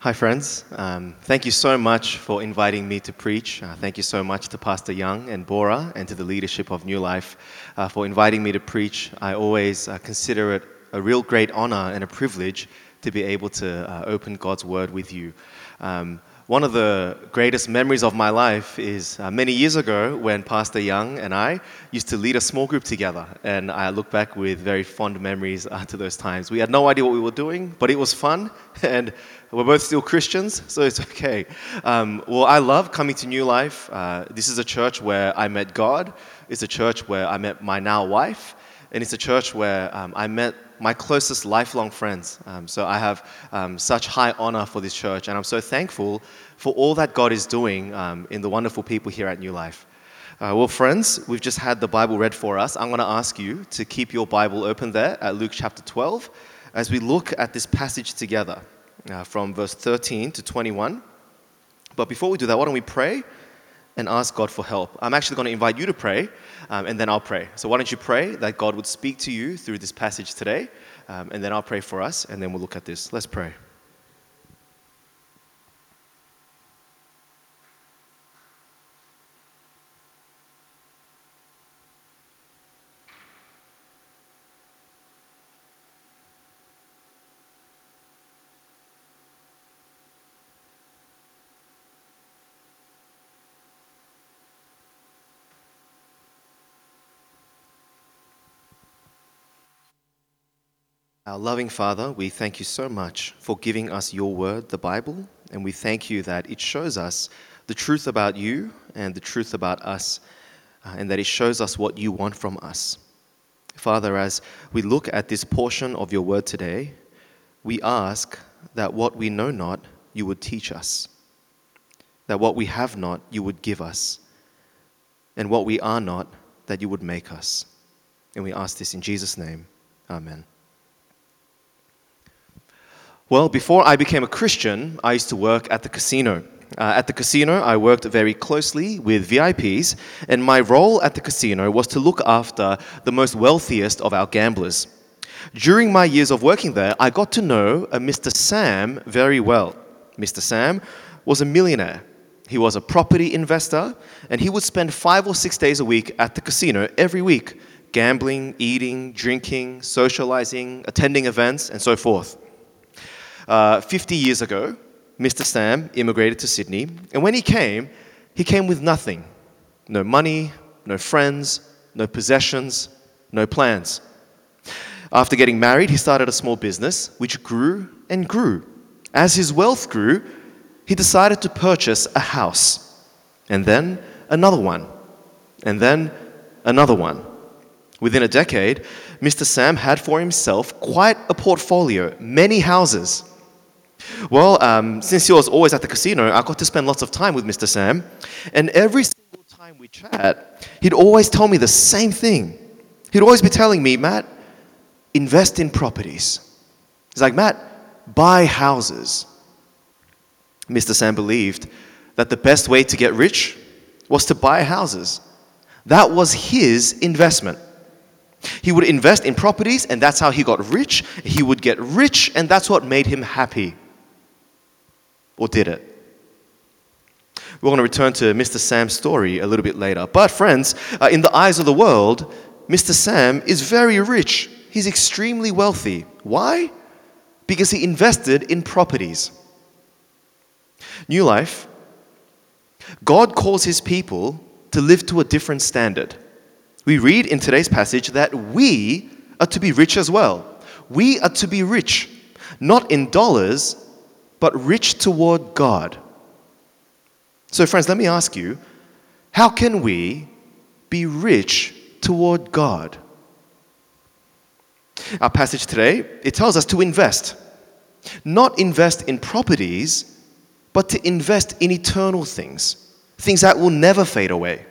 Hi, friends. Um, thank you so much for inviting me to preach. Uh, thank you so much to Pastor Young and Bora and to the leadership of New Life uh, for inviting me to preach. I always uh, consider it a real great honor and a privilege to be able to uh, open God's Word with you. Um, one of the greatest memories of my life is uh, many years ago when Pastor Young and I used to lead a small group together. And I look back with very fond memories uh, to those times. We had no idea what we were doing, but it was fun. And we're both still Christians, so it's okay. Um, well, I love coming to New Life. Uh, this is a church where I met God, it's a church where I met my now wife, and it's a church where um, I met my closest lifelong friends. Um, so I have um, such high honor for this church, and I'm so thankful for all that God is doing um, in the wonderful people here at New Life. Uh, well, friends, we've just had the Bible read for us. I'm going to ask you to keep your Bible open there at Luke chapter 12 as we look at this passage together uh, from verse 13 to 21. But before we do that, why don't we pray and ask God for help? I'm actually going to invite you to pray um, and then I'll pray. So why don't you pray that God would speak to you through this passage today, um, and then I'll pray for us, and then we'll look at this. Let's pray. Loving Father, we thank you so much for giving us your word, the Bible, and we thank you that it shows us the truth about you and the truth about us, uh, and that it shows us what you want from us. Father, as we look at this portion of your word today, we ask that what we know not, you would teach us, that what we have not, you would give us, and what we are not, that you would make us. And we ask this in Jesus' name. Amen. Well, before I became a Christian, I used to work at the casino. Uh, at the casino, I worked very closely with VIPs, and my role at the casino was to look after the most wealthiest of our gamblers. During my years of working there, I got to know a Mr. Sam very well. Mr. Sam was a millionaire. He was a property investor, and he would spend five or six days a week at the casino every week, gambling, eating, drinking, socializing, attending events, and so forth. Uh, 50 years ago, Mr. Sam immigrated to Sydney, and when he came, he came with nothing no money, no friends, no possessions, no plans. After getting married, he started a small business which grew and grew. As his wealth grew, he decided to purchase a house, and then another one, and then another one. Within a decade, Mr. Sam had for himself quite a portfolio, many houses. Well, um, since he was always at the casino, I got to spend lots of time with Mr. Sam. And every single time we chat, he'd always tell me the same thing. He'd always be telling me, Matt, invest in properties. He's like, Matt, buy houses. Mr. Sam believed that the best way to get rich was to buy houses. That was his investment. He would invest in properties, and that's how he got rich. He would get rich, and that's what made him happy or did it? We're going to return to Mr. Sam's story a little bit later. But, friends, uh, in the eyes of the world, Mr. Sam is very rich. He's extremely wealthy. Why? Because he invested in properties. New life. God calls his people to live to a different standard. We read in today's passage that we are to be rich as well. We are to be rich, not in dollars, but rich toward God. So, friends, let me ask you how can we be rich toward God? Our passage today, it tells us to invest. Not invest in properties, but to invest in eternal things, things that will never fade away.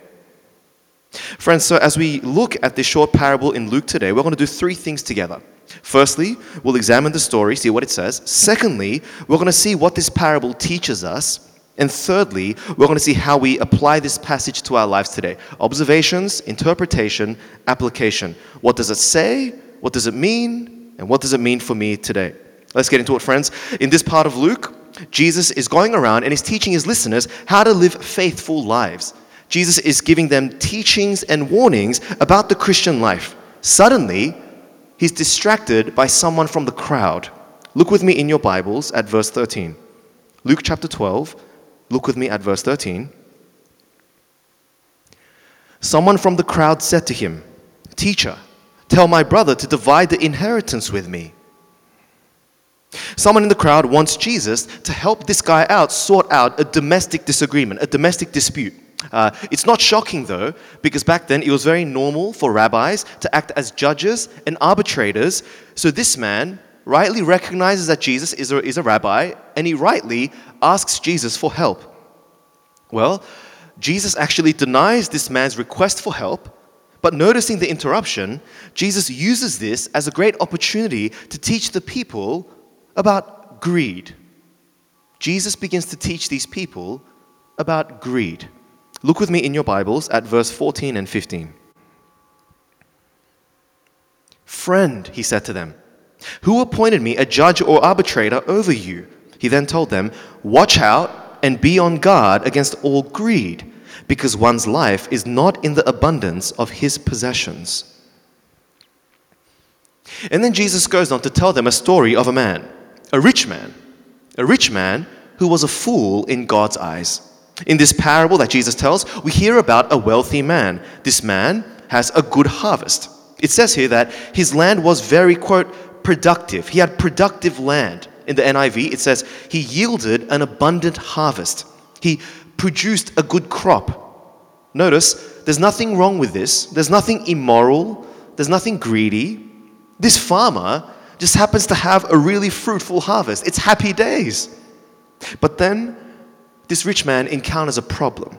Friends, so as we look at this short parable in Luke today, we're going to do three things together. Firstly, we'll examine the story, see what it says. Secondly, we're going to see what this parable teaches us. And thirdly, we're going to see how we apply this passage to our lives today observations, interpretation, application. What does it say? What does it mean? And what does it mean for me today? Let's get into it, friends. In this part of Luke, Jesus is going around and he's teaching his listeners how to live faithful lives. Jesus is giving them teachings and warnings about the Christian life. Suddenly, he's distracted by someone from the crowd. Look with me in your Bibles at verse 13. Luke chapter 12, look with me at verse 13. Someone from the crowd said to him, Teacher, tell my brother to divide the inheritance with me. Someone in the crowd wants Jesus to help this guy out sort out a domestic disagreement, a domestic dispute. Uh, it's not shocking though, because back then it was very normal for rabbis to act as judges and arbitrators. So this man rightly recognizes that Jesus is a, is a rabbi and he rightly asks Jesus for help. Well, Jesus actually denies this man's request for help, but noticing the interruption, Jesus uses this as a great opportunity to teach the people about greed. Jesus begins to teach these people about greed. Look with me in your Bibles at verse 14 and 15. Friend, he said to them, who appointed me a judge or arbitrator over you? He then told them, Watch out and be on guard against all greed, because one's life is not in the abundance of his possessions. And then Jesus goes on to tell them a story of a man a rich man, a rich man who was a fool in God's eyes. In this parable that Jesus tells, we hear about a wealthy man. This man has a good harvest. It says here that his land was very, quote, productive. He had productive land. In the NIV, it says he yielded an abundant harvest. He produced a good crop. Notice, there's nothing wrong with this. There's nothing immoral. There's nothing greedy. This farmer just happens to have a really fruitful harvest. It's happy days. But then this rich man encounters a problem.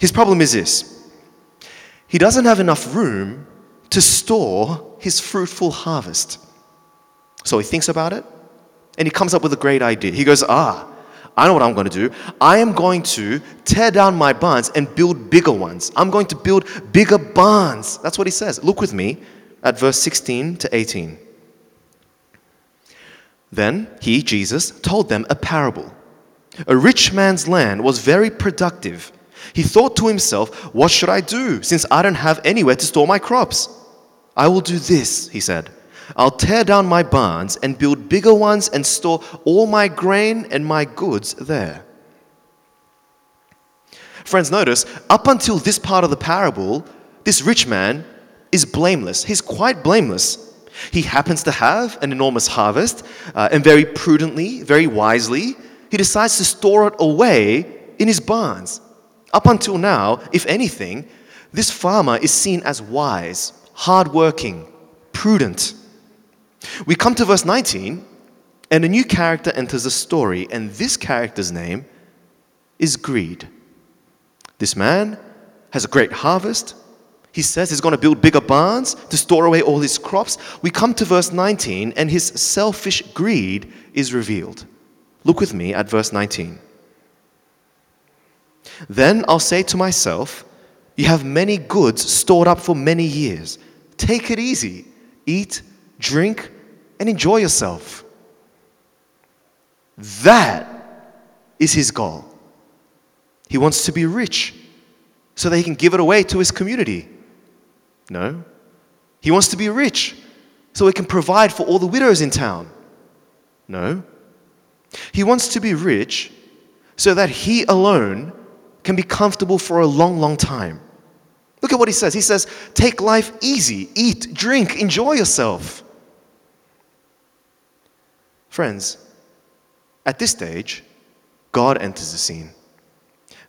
His problem is this he doesn't have enough room to store his fruitful harvest. So he thinks about it and he comes up with a great idea. He goes, Ah, I know what I'm going to do. I am going to tear down my barns and build bigger ones. I'm going to build bigger barns. That's what he says. Look with me at verse 16 to 18. Then he, Jesus, told them a parable. A rich man's land was very productive. He thought to himself, What should I do since I don't have anywhere to store my crops? I will do this, he said. I'll tear down my barns and build bigger ones and store all my grain and my goods there. Friends, notice, up until this part of the parable, this rich man is blameless. He's quite blameless. He happens to have an enormous harvest, uh, and very prudently, very wisely, he decides to store it away in his barns. Up until now, if anything, this farmer is seen as wise, hardworking, prudent. We come to verse 19, and a new character enters the story, and this character's name is greed. This man has a great harvest, he says he's going to build bigger barns to store away all his crops. We come to verse 19, and his selfish greed is revealed. Look with me at verse 19. Then I'll say to myself, You have many goods stored up for many years. Take it easy. Eat, drink, and enjoy yourself. That is his goal. He wants to be rich so that he can give it away to his community. No. He wants to be rich so he can provide for all the widows in town. No. He wants to be rich so that he alone can be comfortable for a long, long time. Look at what he says. He says, Take life easy, eat, drink, enjoy yourself. Friends, at this stage, God enters the scene.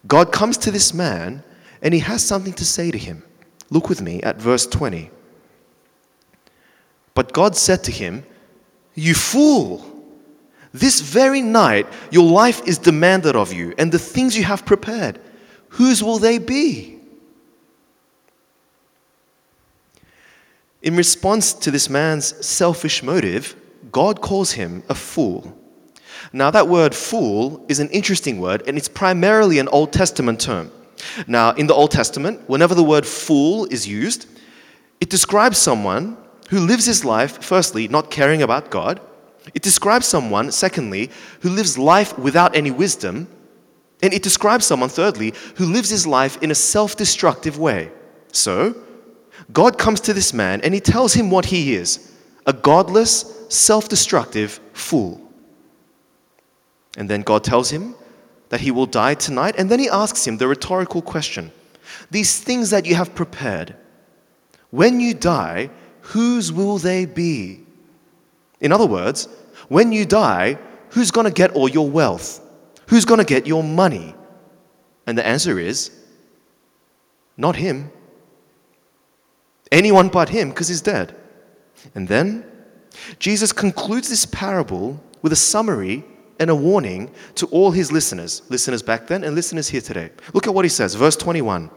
God comes to this man and he has something to say to him. Look with me at verse 20. But God said to him, You fool! This very night your life is demanded of you, and the things you have prepared, whose will they be? In response to this man's selfish motive, God calls him a fool. Now, that word fool is an interesting word, and it's primarily an Old Testament term. Now, in the Old Testament, whenever the word fool is used, it describes someone who lives his life, firstly, not caring about God, It describes someone, secondly, who lives life without any wisdom. And it describes someone, thirdly, who lives his life in a self destructive way. So, God comes to this man and he tells him what he is a godless, self destructive fool. And then God tells him that he will die tonight. And then he asks him the rhetorical question These things that you have prepared, when you die, whose will they be? In other words, when you die, who's going to get all your wealth? Who's going to get your money? And the answer is not him. Anyone but him, because he's dead. And then Jesus concludes this parable with a summary and a warning to all his listeners, listeners back then and listeners here today. Look at what he says, verse 21.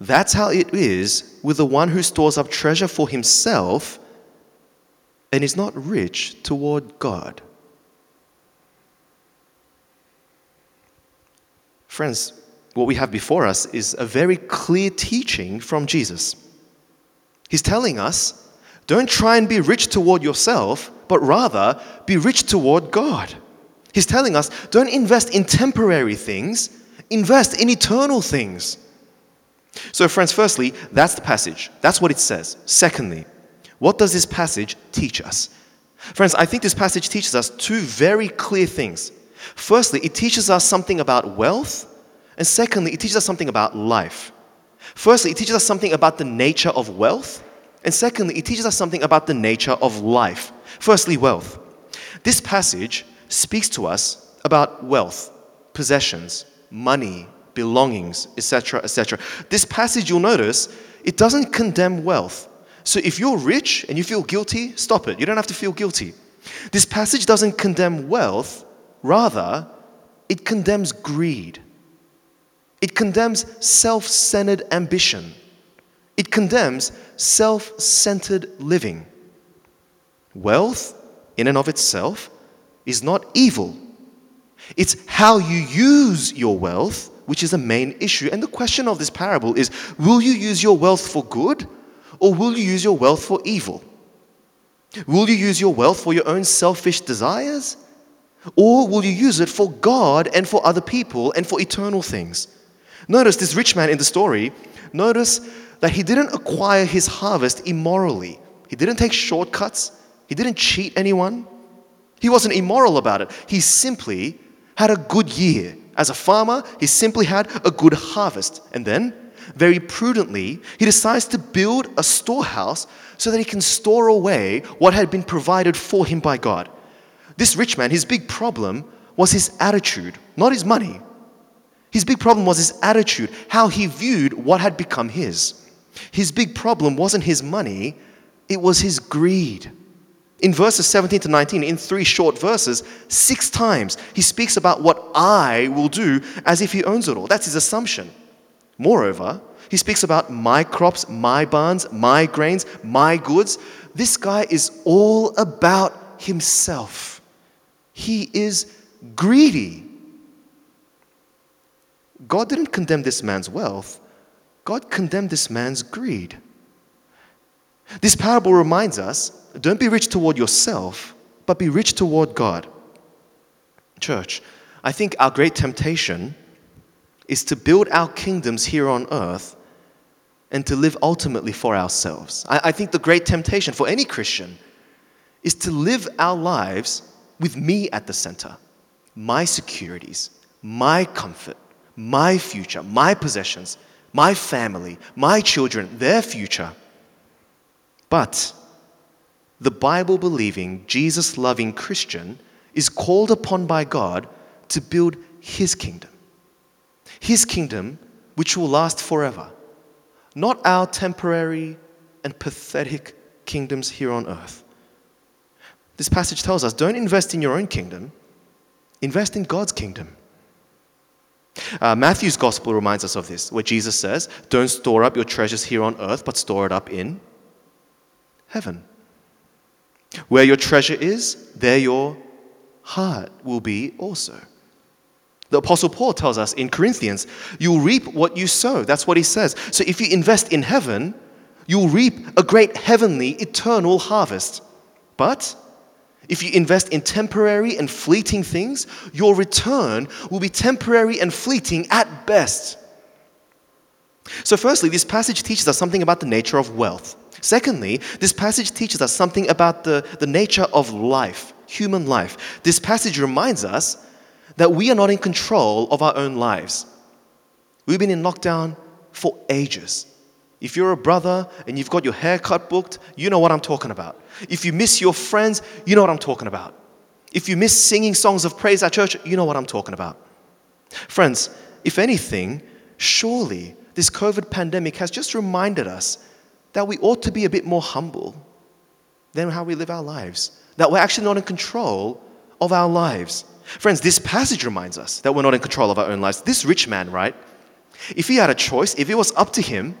That's how it is with the one who stores up treasure for himself and is not rich toward God. Friends, what we have before us is a very clear teaching from Jesus. He's telling us don't try and be rich toward yourself, but rather be rich toward God. He's telling us don't invest in temporary things, invest in eternal things. So, friends, firstly, that's the passage. That's what it says. Secondly, what does this passage teach us? Friends, I think this passage teaches us two very clear things. Firstly, it teaches us something about wealth, and secondly, it teaches us something about life. Firstly, it teaches us something about the nature of wealth, and secondly, it teaches us something about the nature of life. Firstly, wealth. This passage speaks to us about wealth, possessions, money, belongings, etc., etc. This passage, you'll notice, it doesn't condemn wealth. So if you're rich and you feel guilty, stop it. You don't have to feel guilty. This passage doesn't condemn wealth, rather, it condemns greed. It condemns self centered ambition. It condemns self centered living. Wealth, in and of itself, is not evil. It's how you use your wealth which is a main issue. And the question of this parable is will you use your wealth for good or will you use your wealth for evil? Will you use your wealth for your own selfish desires? Or will you use it for God and for other people and for eternal things? Notice this rich man in the story, notice that he didn't acquire his harvest immorally. He didn't take shortcuts, he didn't cheat anyone. He wasn't immoral about it. He simply had a good year. As a farmer, he simply had a good harvest. And then, very prudently, he decides to build a storehouse so that he can store away what had been provided for him by God. This rich man, his big problem was his attitude, not his money. His big problem was his attitude, how he viewed what had become his. His big problem wasn't his money, it was his greed. In verses 17 to 19, in three short verses, six times he speaks about what I will do as if he owns it all. That's his assumption. Moreover, he speaks about my crops, my barns, my grains, my goods. This guy is all about himself. He is greedy. God didn't condemn this man's wealth, God condemned this man's greed. This parable reminds us don't be rich toward yourself, but be rich toward God. Church, I think our great temptation is to build our kingdoms here on earth and to live ultimately for ourselves. I, I, think the great temptation for any Christian is to live our lives with me at the center my securities, my comfort, my future, my possessions, my family, my children, their future. But the Bible believing, Jesus loving Christian is called upon by God to build his kingdom. His kingdom, which will last forever. Not our temporary and pathetic kingdoms here on earth. This passage tells us don't invest in your own kingdom, invest in God's kingdom. Uh, Matthew's gospel reminds us of this, where Jesus says, Don't store up your treasures here on earth, but store it up in heaven. Where your treasure is, there your heart will be also. The Apostle Paul tells us in Corinthians, you'll reap what you sow. That's what he says. So if you invest in heaven, you'll reap a great heavenly, eternal harvest. But if you invest in temporary and fleeting things, your return will be temporary and fleeting at best. So, firstly, this passage teaches us something about the nature of wealth. Secondly, this passage teaches us something about the, the nature of life, human life. This passage reminds us that we are not in control of our own lives. We've been in lockdown for ages. If you're a brother and you've got your haircut booked, you know what I'm talking about. If you miss your friends, you know what I'm talking about. If you miss singing songs of praise at church, you know what I'm talking about. Friends, if anything, surely this COVID pandemic has just reminded us that we ought to be a bit more humble than how we live our lives, that we're actually not in control of our lives. Friends, this passage reminds us that we're not in control of our own lives. This rich man, right? If he had a choice, if it was up to him,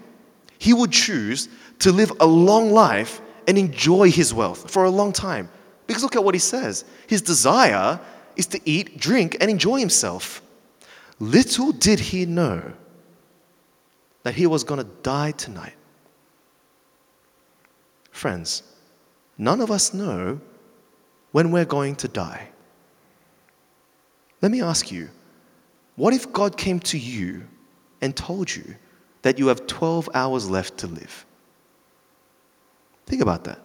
he would choose to live a long life and enjoy his wealth for a long time. Because look at what he says his desire is to eat, drink, and enjoy himself. Little did he know that he was going to die tonight. Friends, none of us know when we're going to die. Let me ask you what if God came to you and told you that you have 12 hours left to live? Think about that.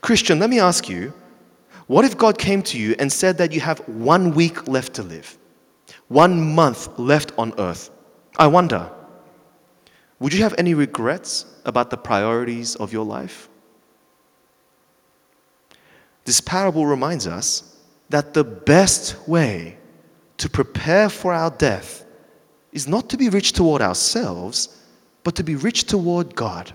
Christian, let me ask you what if God came to you and said that you have one week left to live, one month left on earth? I wonder, would you have any regrets about the priorities of your life? This parable reminds us that the best way to prepare for our death is not to be rich toward ourselves, but to be rich toward God.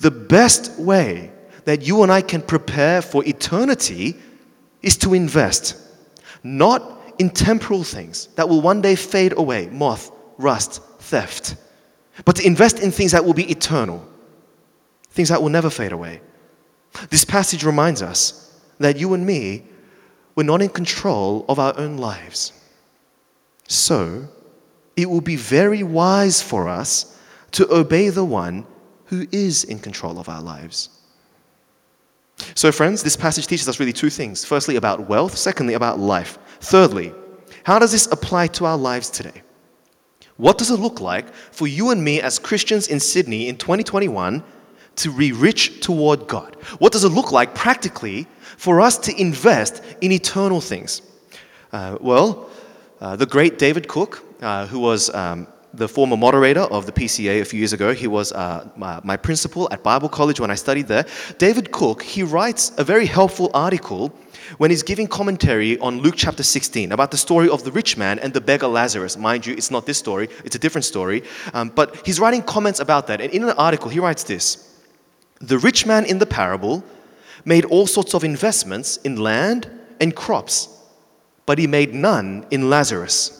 The best way that you and I can prepare for eternity is to invest, not in temporal things that will one day fade away moth, rust, theft but to invest in things that will be eternal, things that will never fade away. This passage reminds us that you and me, we're not in control of our own lives. So, it will be very wise for us to obey the one who is in control of our lives. So, friends, this passage teaches us really two things. Firstly, about wealth. Secondly, about life. Thirdly, how does this apply to our lives today? What does it look like for you and me as Christians in Sydney in 2021 to be rich toward God? What does it look like practically for us to invest in eternal things? Uh, well, uh, the great David Cook, uh, who was um, the former moderator of the PCA a few years ago. He was uh, my, my, principal at Bible College when I studied there. David Cook, he writes a very helpful article when he's giving commentary on Luke chapter 16 about the story of the rich man and the beggar Lazarus. Mind you, it's not this story, it's a different story. Um, but he's writing comments about that. And in an article, he writes this The rich man in the parable made all sorts of investments in land and crops, but he made none in Lazarus.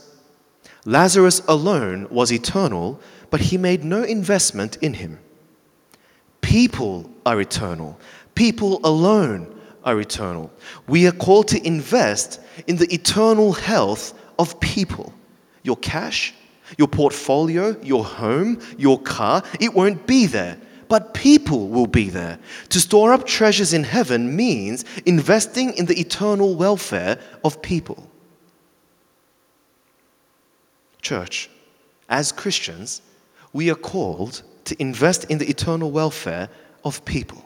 Lazarus alone was eternal, but he made no investment in him. People are eternal. People alone are eternal. We are called to invest in the eternal health of people. Your cash, your portfolio, your home, your car, it won't be there. But people will be there. To store up treasures in heaven means investing in the eternal welfare of people. Church, as Christians, we are called to invest in the eternal welfare of people.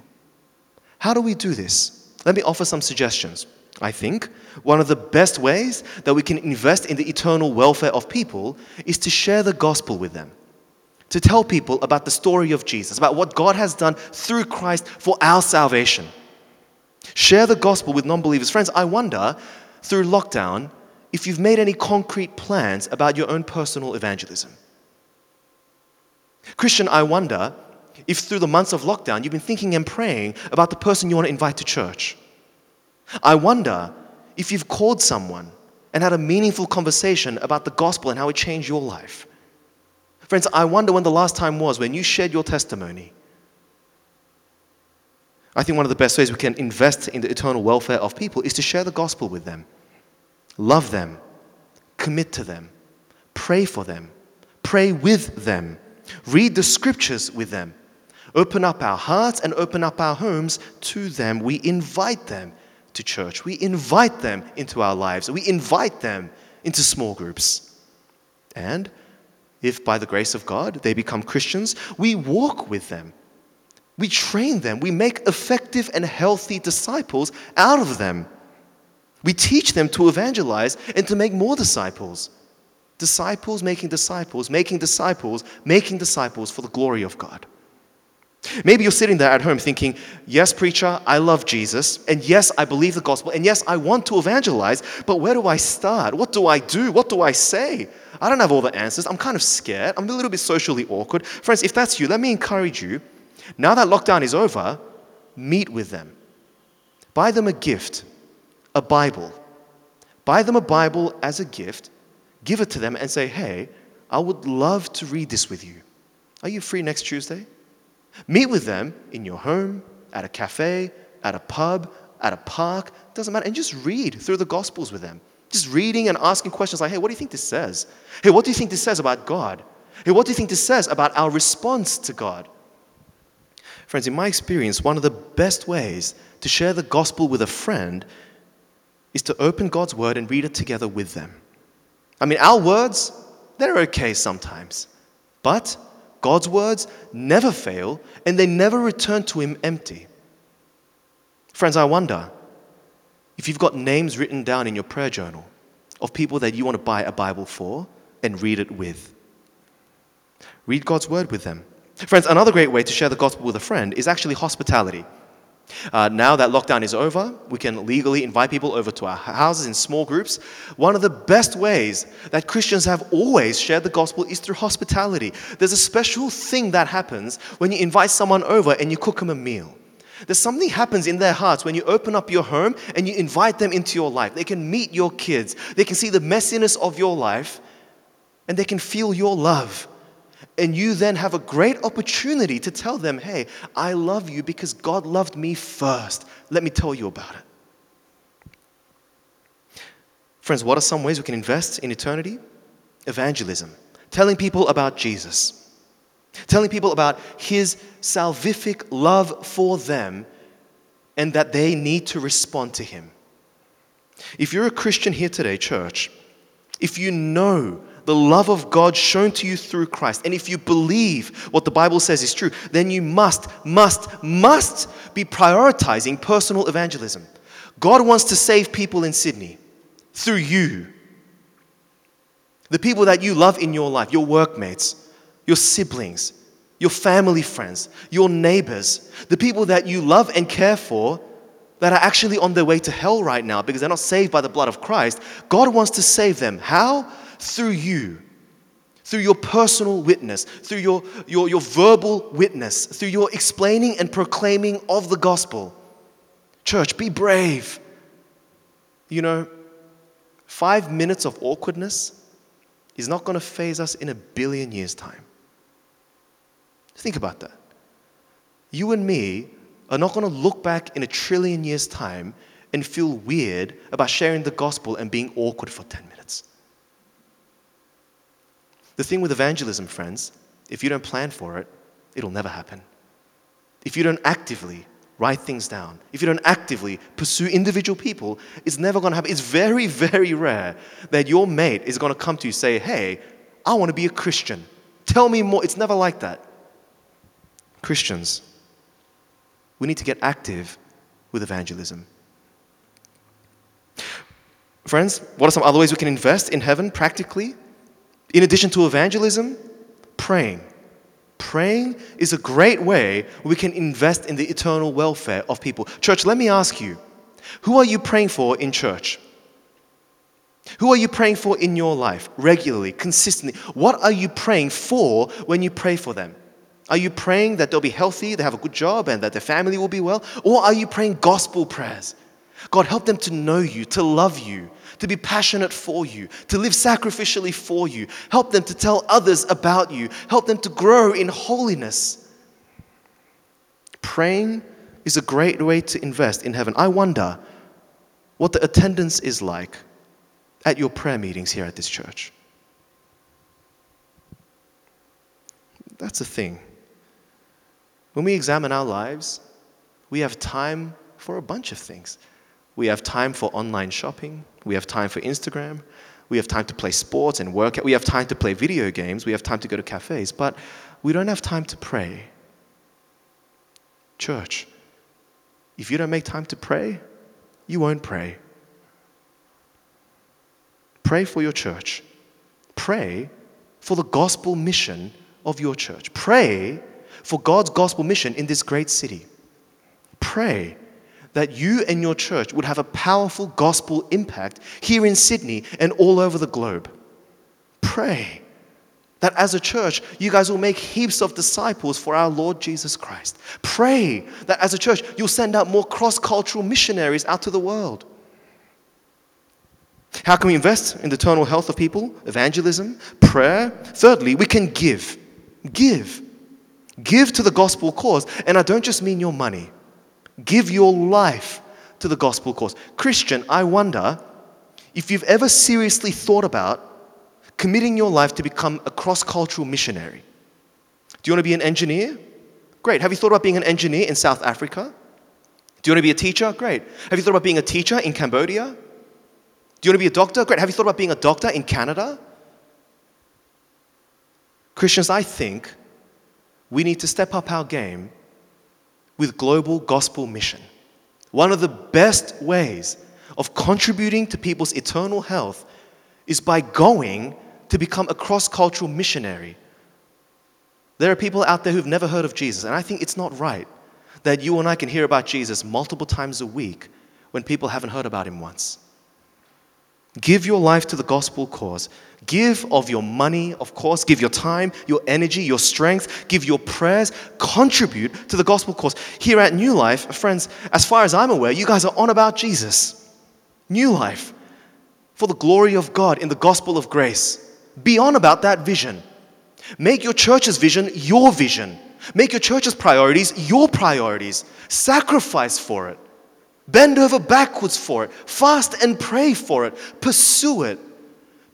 How do we do this? Let me offer some suggestions. I think one of the best ways that we can invest in the eternal welfare of people is to share the gospel with them. To tell people about the story of Jesus, about what God has done through Christ for our salvation. Share the gospel with non believers. Friends, I wonder through lockdown if you've made any concrete plans about your own personal evangelism. Christian, I wonder if through the months of lockdown you've been thinking and praying about the person you want to invite to church. I wonder if you've called someone and had a meaningful conversation about the gospel and how it changed your life. Friends, I wonder when the last time was when you shared your testimony. I think one of the best ways we can invest in the eternal welfare of people is to share the gospel with them, love them, commit to them, pray for them, pray with them, read the scriptures with them open up our hearts and open up our homes to them. We invite them to church. We invite them into our lives. We invite them into small groups. And if by the grace of God they become Christians, we walk with them. We train them. We make effective and healthy disciples out of them. We teach them to evangelize and to make more disciples. Disciples making disciples, making disciples, making disciples for the glory of God. Maybe you're sitting there at home thinking, Yes, preacher, I love Jesus, and yes, I believe the gospel, and yes, I want to evangelize, but where do I start? What do I do? What do I say? I don't have all the answers. I'm kind of scared. I'm a little bit socially awkward. Friends, if that's you, let me encourage you. Now that lockdown is over, meet with them. Buy them a gift, a Bible. Buy them a Bible as a gift, give it to them, and say, Hey, I would love to read this with you. Are you free next Tuesday? Meet with them in your home, at a cafe, at a pub, at a park, doesn't matter, and just read through the Gospels with them. Just reading and asking questions like, hey, what do you think this says? Hey, what do you think this says about God? Hey, what do you think this says about our response to God? Friends, in my experience, one of the best ways to share the gospel with a friend is to open God's word and read it together with them. I mean, our words, they're okay sometimes, but God's words never fail and they never return to Him empty. Friends, I wonder if you've got names written down in your prayer journal of people that you want to buy a Bible for and read it with. Read God's word with them. Friends, another great way to share the gospel with a friend is actually hospitality. Uh, now that lockdown is over, we can legally invite people over to our houses in small groups. One of the best ways that Christians have always shared the gospel is through hospitality. There's a special thing that happens when you invite someone over and you cook them a meal. There's something happens in their hearts when you open up your home and you invite them into your life. They can meet your kids, they can see the messiness of your life, and they can feel your love. And you then have a great opportunity to tell them, hey, I love you because God loved me first. Let me tell you about it. Friends, what are some ways we can invest in eternity? Evangelism, telling people about Jesus, telling people about his salvific love for them and that they need to respond to him. If you're a Christian here today, church, if you know the love of God shown to you through Christ, and if you believe what the Bible says is true, then you must, must, must be prioritizing personal evangelism. God wants to save people in Sydney through you. The people that you love in your life, your workmates, your siblings, your family friends, your neighbors, the people that you love and care for that are actually on their way to hell right now because they're not saved by the blood of Christ, God wants to save them. How? Through you, through your personal witness, through your, your, your verbal witness, through your explaining and proclaiming of the gospel. Church, be brave. You know, five minutes of awkwardness is not going to faze us in a billion years' time. Think about that. You and me are not going to look back in a trillion years' time and feel weird about sharing the gospel and being awkward for 10 minutes. The thing with evangelism, friends, if you don't plan for it, it'll never happen. If you don't actively write things down, if you don't actively pursue individual people, it's never going to happen. It's very, very rare that your mate is going to come to you and say, Hey, I want to be a Christian. Tell me more. It's never like that. Christians, we need to get active with evangelism. Friends, what are some other ways we can invest in heaven practically? In addition to evangelism, praying. Praying is a great way we can invest in the eternal welfare of people. Church, let me ask you who are you praying for in church? Who are you praying for in your life regularly, consistently? What are you praying for when you pray for them? Are you praying that they'll be healthy, they have a good job, and that their family will be well? Or are you praying gospel prayers? God, help them to know you, to love you, to be passionate for you, to live sacrificially for you. Help them to tell others about you. Help them to grow in holiness. Praying is a great way to invest in heaven. I wonder what the attendance is like at your prayer meetings here at this church. That's a thing. when we examine our lives, we have time for a bunch of things. We have time for online shopping, we have time for Instagram, we have time to play sports and work. We have time to play video games. We have time to go to cafes. But we don't have time to pray. Church, if you don't make time to pray, you won't pray. Pray for your church. Pray for the gospel mission of your church. Pray for God's gospel mission in this great city. Pray that you and your church would have a powerful gospel impact here in Sydney and all over the globe. Pray that as a church, you guys will make heaps of disciples for our Lord Jesus Christ. Pray that as a church, you'll send out more cross cultural missionaries out to the world. How can we invest in the eternal health of people? Evangelism, prayer. Thirdly, we can give. Give. Give to the gospel cause. And I don't just mean your money. Give your life to the gospel cause. Christian, I wonder if you've ever seriously thought about committing your life to become a cross cultural missionary. Do you want to be an engineer? Great. Have you thought about being an engineer in South Africa? Do you want to be a teacher? Great. Have you thought about being a teacher in Cambodia? Do you want to be a doctor? Great. Have you thought about being a doctor in Canada? Christians, I think we need to step up our game with global gospel mission. One of the best ways of contributing to people's eternal health is by going to become a cross cultural missionary. There are people out there who've never heard of Jesus, and I think it's not right that you and I can hear about Jesus multiple times a week when people haven't heard about him once. Give your life to the gospel cause. Give of your money, of course. Give your time, your energy, your strength. Give your prayers. Contribute to the gospel cause. Here at New Life, friends, as far as I'm aware, you guys are on about Jesus. New Life. For the glory of God in the gospel of grace. Be on about that vision. Make your church's vision your vision. Make your church's priorities your priorities. Sacrifice for it. Bend over backwards for it. Fast and pray for it. Pursue it.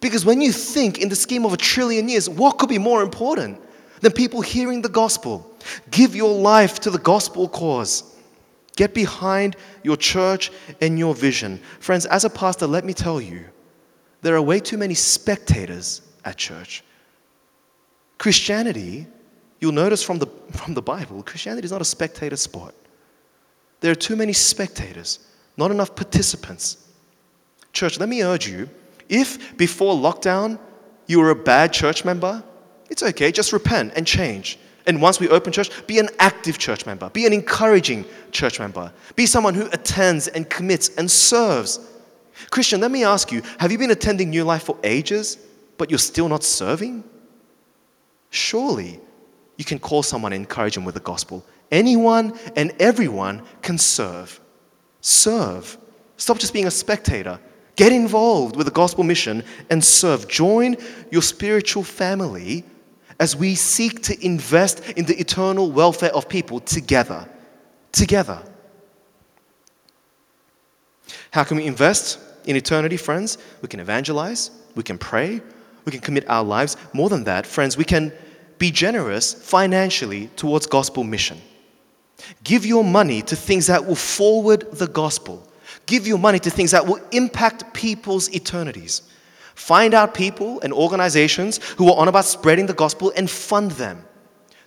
Because when you think in the scheme of a trillion years, what could be more important than people hearing the gospel? Give your life to the gospel cause. Get behind your church and your vision. Friends, as a pastor, let me tell you, there are way too many spectators at church. Christianity, you'll notice from the, from the Bible, Christianity is not a spectator sport. There are too many spectators, not enough participants. Church, let me urge you if before lockdown you were a bad church member, it's okay, just repent and change. And once we open church, be an active church member, be an encouraging church member, be someone who attends and commits and serves. Christian, let me ask you have you been attending New Life for ages, but you're still not serving? Surely you can call someone and encourage them with the gospel. Anyone and everyone can serve. Serve. Stop just being a spectator. Get involved with the gospel mission and serve. Join your spiritual family as we seek to invest in the eternal welfare of people together. Together. How can we invest in eternity, friends? We can evangelize, we can pray, we can commit our lives. More than that, friends, we can be generous financially towards gospel mission. Give your money to things that will forward the gospel. Give your money to things that will impact people's eternities. Find out people and organizations who are on about spreading the gospel and fund them.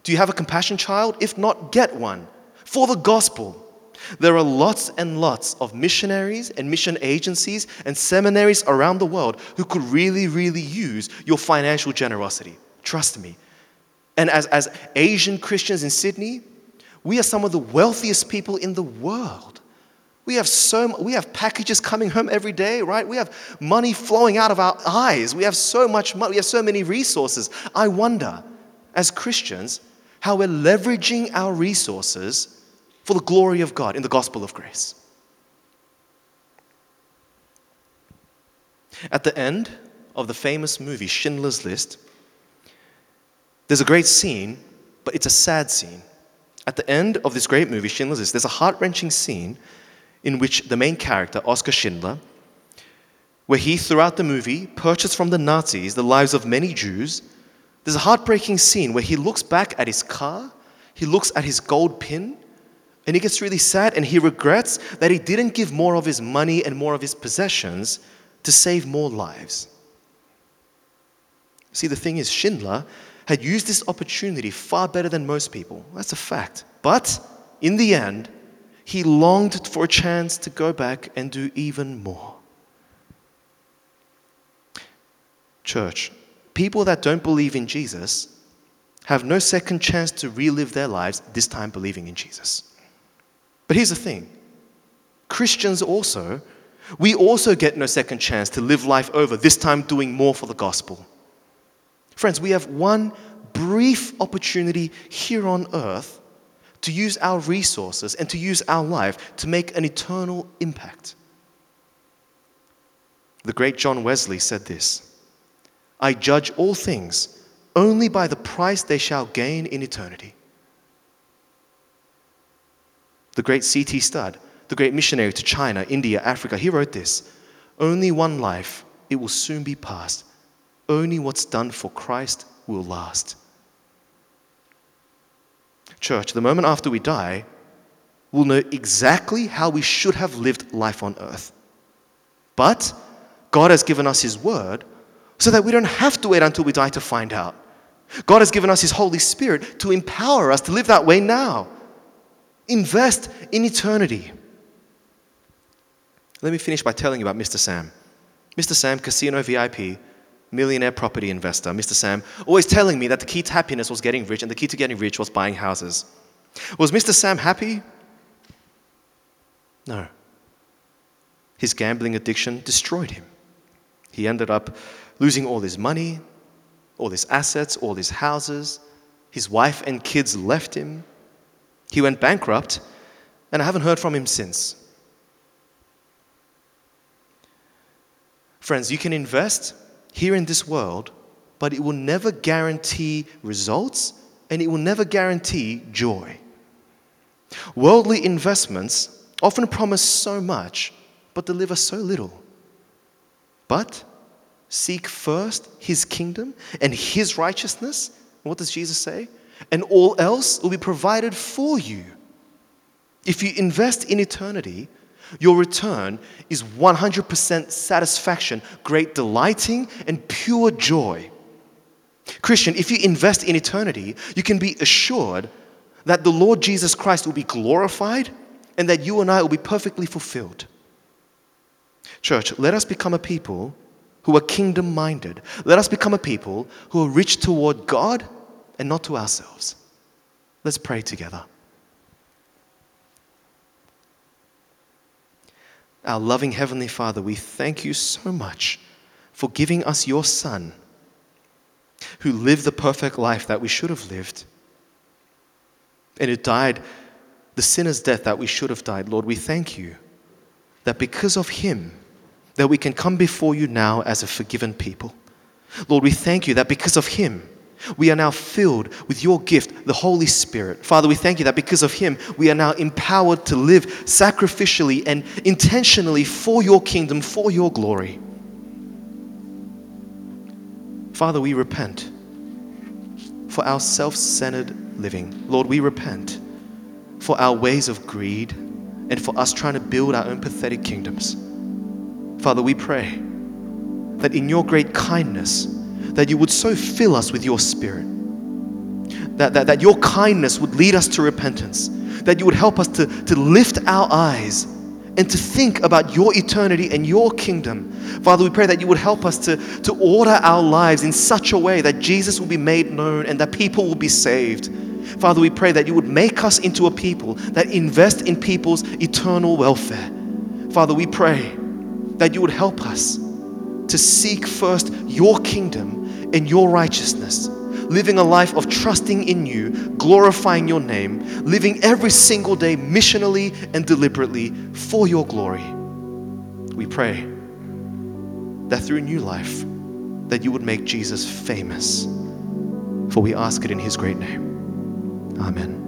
Do you have a compassion child? If not, get one for the gospel. There are lots and lots of missionaries and mission agencies and seminaries around the world who could really, really use your financial generosity. Trust me. And as, as Asian Christians in Sydney, we are some of the wealthiest people in the world. We have so we have packages coming home every day, right? We have money flowing out of our eyes. We have so much money. We have so many resources. I wonder, as Christians, how we're leveraging our resources for the glory of God in the gospel of grace. At the end of the famous movie Schindler's List, there's a great scene, but it's a sad scene. At the end of this great movie, Schindler's List, there's a heart wrenching scene in which the main character, Oskar Schindler, where he, throughout the movie, purchased from the Nazis the lives of many Jews. There's a heartbreaking scene where he looks back at his car, he looks at his gold pin and he gets really sad and he regrets that he didn't give more of his money and more of his possessions to save more lives. See, the thing is, Schindler had used this opportunity far better than most people. That's a fact. But in the end, he longed for a chance to go back and do even more. Church, people that don't believe in Jesus have no second chance to relive their lives, this time believing in Jesus. But here's the thing Christians also, we also get no second chance to live life over, this time doing more for the gospel. Friends, we have one brief opportunity here on earth to use our resources and to use our life to make an eternal impact. The great John Wesley said this I judge all things only by the price they shall gain in eternity. The great C.T. Studd, the great missionary to China, India, Africa, he wrote this Only one life, it will soon be past. Only what's done for Christ will last. Church, the moment after we die, we'll know exactly how we should have lived life on earth. But God has given us His word so that we don't have to wait until we die to find out. God has given us His Holy Spirit to empower us to live that way now. Invest in eternity. Let me finish by telling you about Mr. Sam. Mr. Sam, casino VIP, millionaire property investor. Mr. Sam, always telling me that the key to happiness was getting rich and the key to getting rich was buying houses. Was Mr. Sam happy? No. His gambling addiction destroyed him. He ended up losing all his money, all his assets, all his houses. His wife and kids left him. He went bankrupt, and I haven't heard from him since. Friends, you can invest here in this world, but it will never guarantee results and it will never guarantee joy. Worldly investments often promise so much, but deliver so little. But seek first his kingdom and his righteousness. What does Jesus say? And all else will be provided for you. If you invest in eternity, your return is 100% satisfaction, great delighting, and pure joy. Christian, if you invest in eternity, you can be assured that the Lord Jesus Christ will be glorified and that you and I will be perfectly fulfilled. Church, let us become a people who are kingdom minded. Let us become a people who are rich toward God and not to ourselves. Let's pray together. Our loving Heavenly Father, we thank you so much for giving us your Son who lived the perfect life that we should have lived and who died the sinner's death that we should have died. Lord, we thank you that because of him, that we can come before you now as a forgiven people. Lord, we thank you that because of Him, we are now filled with your gift, the Holy Spirit. Father, we thank you that because of Him, we are now empowered to live sacrificially and intentionally for your kingdom, for your glory. Father, we repent for our self centered living. Lord, we repent for our ways of greed and for us trying to build our own pathetic kingdoms. Father, we pray that in your great kindness, that you would so fill us with your spirit, that, that, that your kindness would lead us to repentance, that you would help us to, to lift our eyes and to think about your eternity and your kingdom. Father, we pray that you would help us to, to order our lives in such a way that Jesus will be made known and that people will be saved. Father, we pray that you would make us into a people that invest in people's eternal welfare. Father, we pray that you would help us to seek first your kingdom and your righteousness, living a life of trusting in you, glorifying your name, living every single day missionally and deliberately for your glory. We pray that through new life that you would make Jesus famous. For we ask it in his great name. Amen.